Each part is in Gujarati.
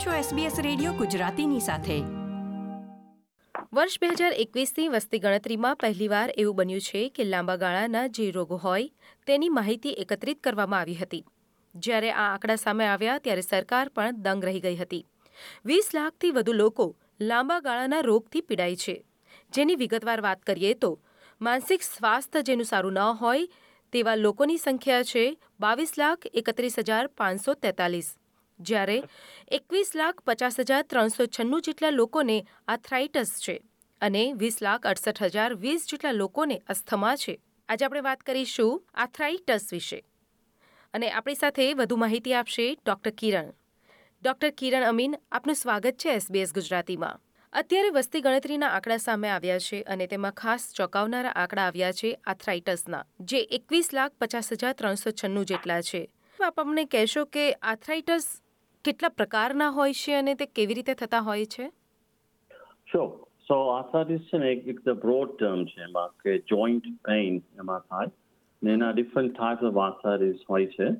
આપ છો SBS રેડિયો ગુજરાતીની સાથે. વર્ષ બે હજાર એકવીસની વસ્તી ગણતરીમાં પહેલીવાર એવું બન્યું છે કે લાંબા ગાળાના જે રોગો હોય, તેની માહિતી એકત્રિત કરવામાં આવી હતી. જ્યારે આ આંકડા સામે આવ્યા, ત્યારે સરકાર પણ દંગ રહી ગઈ હતી. વીસ લાખથી વધુ લોકો લાંબા ગાળાના રોગથી પીડાય છે. જેની વિગતવાર વાત કરીએ તો, માનસિક સ્વાસ્થ્ય જેનું સારું ન હોય, તેવા લોકોની સંખ્યા છે બાવીસ લાખ એકત્રીસ હજાર પાંચસો તેતાલીસ. જ્યારે એકવીસ લાખ પચાસ હજાર ત્રણસો છન્નું જેટલા લોકોને આથરાઇટસ છે અને વીસ લાખ અડસઠ હજાર વીસ જેટલા લોકોને અસ્થમા છે. આજે આપણે વાત કરીશું આથરાઇટસ વિશે. અને આપણી સાથે વધુ માહિતી આપશે ડૉક્ટર કિરણ. ડૉક્ટર કિરણ અમીન, આપનું સ્વાગત છે એસબીએસ ગુજરાતીમાં. અત્યારે વસ્તી ગણતરીના આંકડા સામે આવ્યા છે અને તેમાં ખાસ ચોંકાવનારા આંકડા આવ્યા છે આથરાઇટસના જે એકવીસ લાખ પચાસ હજાર ત્રણસો છન્નું જેટલા છે. આપ અમને કહેશો કે આથરાઇટસ કેટલા પ્રકારના હોય છે અને તે કેવી રીતે થતા હોય છે? Sure. So arthritis છે ને એક ધ બ્રોડ ટર્મ છે એમાં કે જોઈન્ટ પેઇન એમાં થાય. ને એના ડિફરન્ટ ટાઈપ ઓફ આર્થરાઇટિસ હોય છે.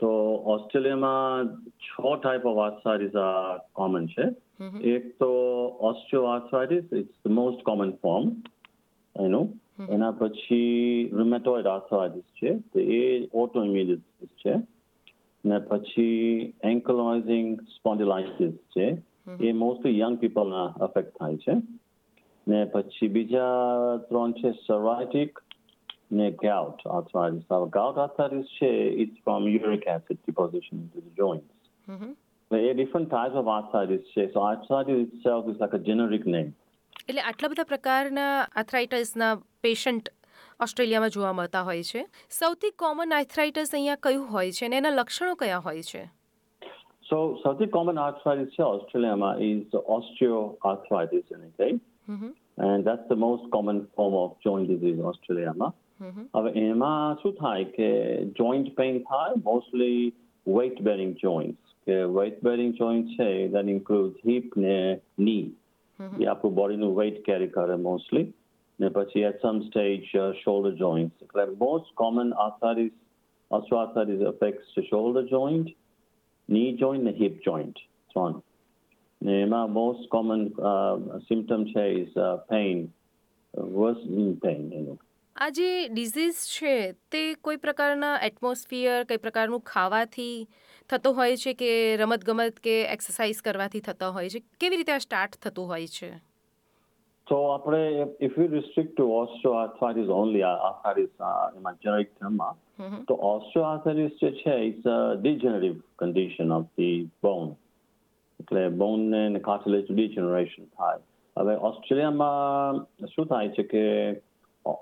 તો ઓસ્ટ્રેલિયામાં છ ટાઈપ ઓફ આર્થરાઇટિસ આ કોમન છે. એક તો osteoarthritis it's the most common form એનું એના પછી રુમેટોઇડ આર્થરાઇટિસ છે. તો એ ઓટો ઇમ્યુનિટિસ છે. ને પછી એન્કલોઇઝિંગ સ્પોન્ડિલાઇસિસ છે એ મોસ્ટલી યંગ પીપલના અફેક્ટ થાય છે. ને પછી બીજા ત્રણ છે સર્વાઇટિક ને ગાઉટ આર્થરાઇટિસ ગાઉટ આર્થરાઇટિસ છે it's from uric acid deposition in the joints A different types of arthritis છે. So arthritis itself is like a generic name એટલે આટલા બધા પ્રકારના આથરાઇટિસના પેશન્ટ ઓસ્ટ્રેલિયામાં જોવા મળતા હોય છે. સૌથી કોમન આર્થરાઇટિસ અહીંયા કયું હોય છે અને એના લક્ષણો કયા હોય છે? સો સૌથી કોમન આર્થરાઇટિસ છે ઓસ્ટ્રેલિયામાં is osteoarthritis okay? And and that's the most common form of disease disease ઓસ્ટ્રેલિયામાં. હવે એમાં શું થાય કે જોઈન્ટ પેઇન થાય મોસ્ટલી વેઇટ બેરિંગ જોઈન્ટ્સ કે વેઇટ બેરિંગ જોઈન્ટ છે દેટ ઇન્ક્લુડ હિપ ને ની એ આપણું બોડીનું વેઇટ કેરી કરે મોસ્ટલી ને પછી at some stage uh, shoulder joints. The most common arthritis, osteoarthritis affects the shoulder joint, knee joint, and hip joint. So on. ને એમાં મોસ્ટ કોમન સિમ્ટમ છે ઇઝ પેઇન વર્સનિંગ પેઇન એનું આ જે ડિઝીઝ છે તે કોઈ પ્રકારના એટમોસ્ફિયર કઈ પ્રકારનું ખાવાથી થતો હોય છે કે રમતગમત કે એક્સરસાઇઝ કરવાથી થતો હોય છે કેવી રીતે આ સ્ટાર્ટ થતું હોય છે So આપણે if we restrict to osteoarthritis only arthritis એમાં generic termમાં તો osteoarthritis જે છે it's a degenerative condition of the bone એટલે બોન ને કાર્ટિલેજ ડિજનરેશન થાય હવે ઓસ્ટ્રેલિયામાં શું થાય છે કે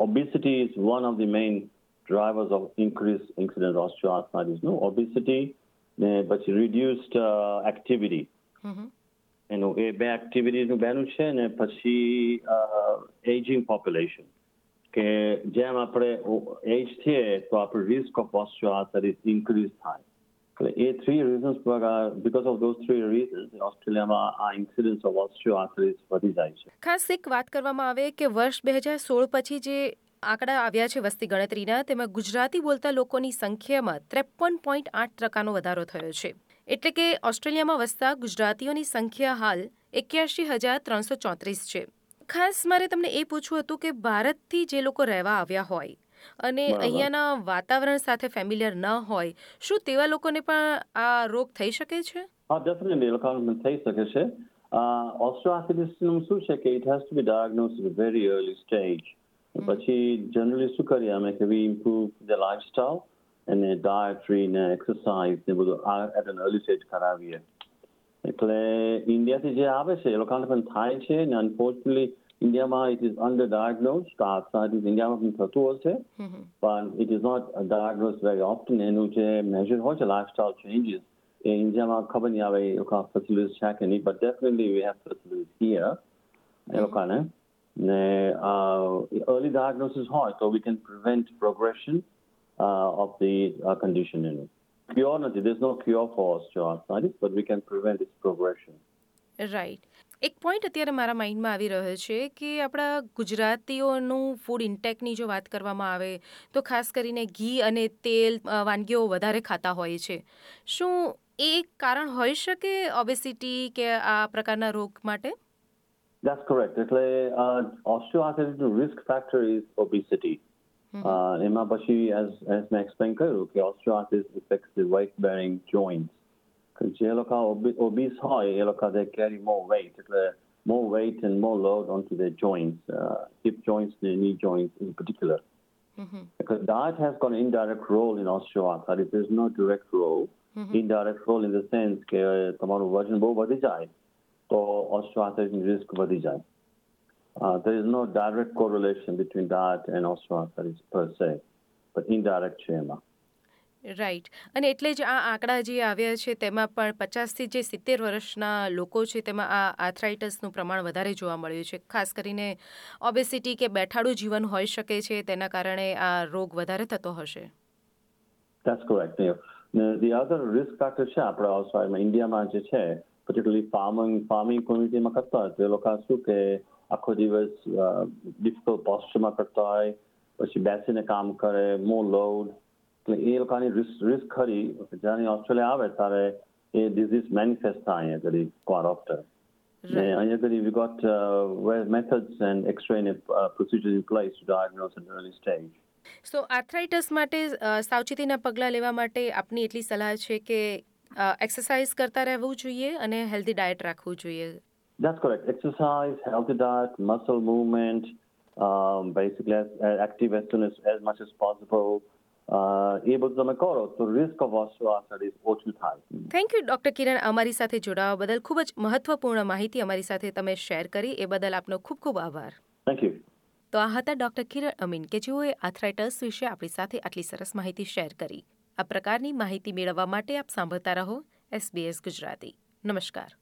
obesity is one of the main drivers of increased incidence osteoarthritis no obesity ને પછી reduced uh, activity એનું એ બે એક્ટિવિટીનું બેનું છે ને પછી એજિંગ પોપ્યુલેશન કે જેમ આપણે એજ થઈએ તો આપણે રિસ્ક ઓફ ઓસ્ટિયોઆર્થરાઇટિસ ઇન્ક્રીઝ થાય. એટલે એ three reasons because of those three reasons ઓસ્ટ્રેલિયામાં આ ઇન્સિડન્સ ઓફ ઓસ્ટિયોઆર્થરાઇટિસ વધી જાય છે. ખાસ એક વાત કરવામાં આવે કે વર્ષ બે હજાર સોળ પછી જે આંકડા આવ્યા છે વસ્તી ગણતરીના, તેમાં ગુજરાતી બોલતા લોકોની સંખ્યામાં ત્રેપન પોઈન્ટ આઠ ટકાનો વધારો થયો છે. એટલે કે ઓસ્ટ્રેલિયામાં વસતા ગુજરાતીઓની સંખ્યા હાલ એક્યાસી હજાર ત્રણસો ચોત્રીસ છે. ખાસ મારે તમને એ પૂછવું હતું કે ભારતથી જે લોકો રહેવા આવ્યા હોય અને અહીંયાના વાતાવરણ સાથે ફેમિલિયર ન હોય શું તેવા લોકોને પણ આ રોગ થઈ શકે છે? હા ડેફિનેટલી લોકોને થઈ શકે છે. ઓસ્ટ્રોઆર્થિટિસનું શું છે કે it has to be diagnose very early stage પછી જનરલી શું કરીએ અમે કે વી ઇમ્પ્રુવ ધ લાઈફસ્ટાઈલ અને ડાયટ્રી ને એક્સરસાઇઝ ને બધું આ એટ એન અર્લી સ્ટેજ કરાવીએ એટલે ઇન્ડિયાથી જે આવે છે એ લોકોને પણ થાય છે ને અનફોર્ચ્યુનેટલી ઇન્ડિયામાં ઇટ ઇઝ અંડર ડાયગ્નોઝ તો આર્થરાઇટિસ ઇન્ડિયામાં પણ થતું હશે પણ it is not diagnose very often એનું જે મેજર હોય છે લાઇફસ્ટાઇલ ચેન્જીસ એ ઇન્ડિયામાં ખબર નહીં આવે એ લોકો ફેસિલિટીઝ છે કે નહીં but definitely we have facilities here એ લોકોને ને અર્લી ડાયગ્નોસિસ હોય તો we can prevent progression uh, of the uh, condition. You know. Cure, there's no cure for osteoarthritis, but we can prevent its progression. Right. એક પોઈન્ટ અત્યારે મારા માઇન્ડમાં આવી રહ્યો છે કે આપણા ગુજરાતીઓનું ફૂડ ઇન્ટેકની જો વાત કરવામાં આવે તો ખાસ કરીને ઘી અને તેલ વાનગીઓ વધારે ખાતા હોય છે શું એ એક કારણ હોઈ શકે ઓબેસિટી કે આ પ્રકારના રોગ માટે That's correct. એટલે ઓસ્ટિયોઆર્થરાઇટિસનું risk factor is obesity એમાં પછી એઝ એઝ મેં એક્સપ્લેન કર્યું કે osteoarthritis effects the weight bearing joints જે લોકો ઓબીસ હોય એ લોકો દે કેરી મોર વેઇટ એટલે more weight and more load onto their joints, uh, hip joints and knee joints in particular. Because diet has got an indirect role in osteoarthritis. There's no direct role. Indirect role in the sense કે તમારું વજન બહુ વધી જાય તો osteoarthritis risk વધી જાય. Uh, there is no direct correlation between diet and osteoarthritis per se, but indirect છે એમાં. રાઈટ અને એટલે જ આ આંકડા જે આવ્યા છે તેમાં પણ પચાસથી જે સિત્તેર વર્ષના લોકો છે તેમાં આ આર્થરાઇટસનું પ્રમાણ વધારે જોવા મળ્યું છે ખાસ કરીને ઓબેસિટી કે બેઠાડું જીવન હોઈ શકે છે તેના કારણે આ રોગ વધારે થતો હશે That's correct. The other risk factor છે આપણા ઓસ્ટ્રેલિયામાં ઇન્ડિયામાં જે છે પર્ટિક્યુલરલી ફાર્મિંગ ફાર્મિંગ કોમ્યુનિટીમાં કરતા તે લોકો શું કે આખો દિવસ ડિફિકલ્ટ પોસ્ચરમાં કરતા હોય પછી બેસીને કામ કરે મોર લોડ એટલે એ લોકોની રિસ્ક રિસ્ક ખરી જ્યારે ઓસ્ટ્રેલિયા આવે ત્યારે એ ડિઝીઝ મેનિફેસ્ટ થાય અહીંયા ઘડી ક્વાર ઓફ્ટર ને અહીંયા ઘડી we got methods and X-ray procedure in place to diagnose at early stage so arthritis માટે સાવચેતીના પગલાં લેવા માટે આપની એટલી સલાહ છે કે એક્સરસાઇઝ કરતા રહેવું જોઈએ અને હેલ્ધી ડાયટ રાખવું જોઈએ. That's correct. Exercise, healthy diet, muscle movement, um, basically as, as active as soon as, as much as possible. એ કરો તો રિસ્ક ઓફ ઓસ્ટિયોઆર્થરાઇટિસ ઓછું થાય થેન્ક યુ ડૉક્ટર કિરણ અમારી સાથે જોડાવા બદલ ખૂબ જ મહત્વપૂર્ણ માહિતી અમારી સાથે તમે શેર કરી એ બદલ આપનો ખૂબ ખૂબ આભાર થેન્ક યુ તો આ હતા ડૉક્ટર કિરણ અમીન કે જેઓએ આર્થરાઇટસ વિશે આપણી સાથે આટલી સરસ માહિતી શેર કરી આ પ્રકારની માહિતી મેળવવા માટે આપ સાંભળતા રહો એસબીએસ ગુજરાતી નમસ્કાર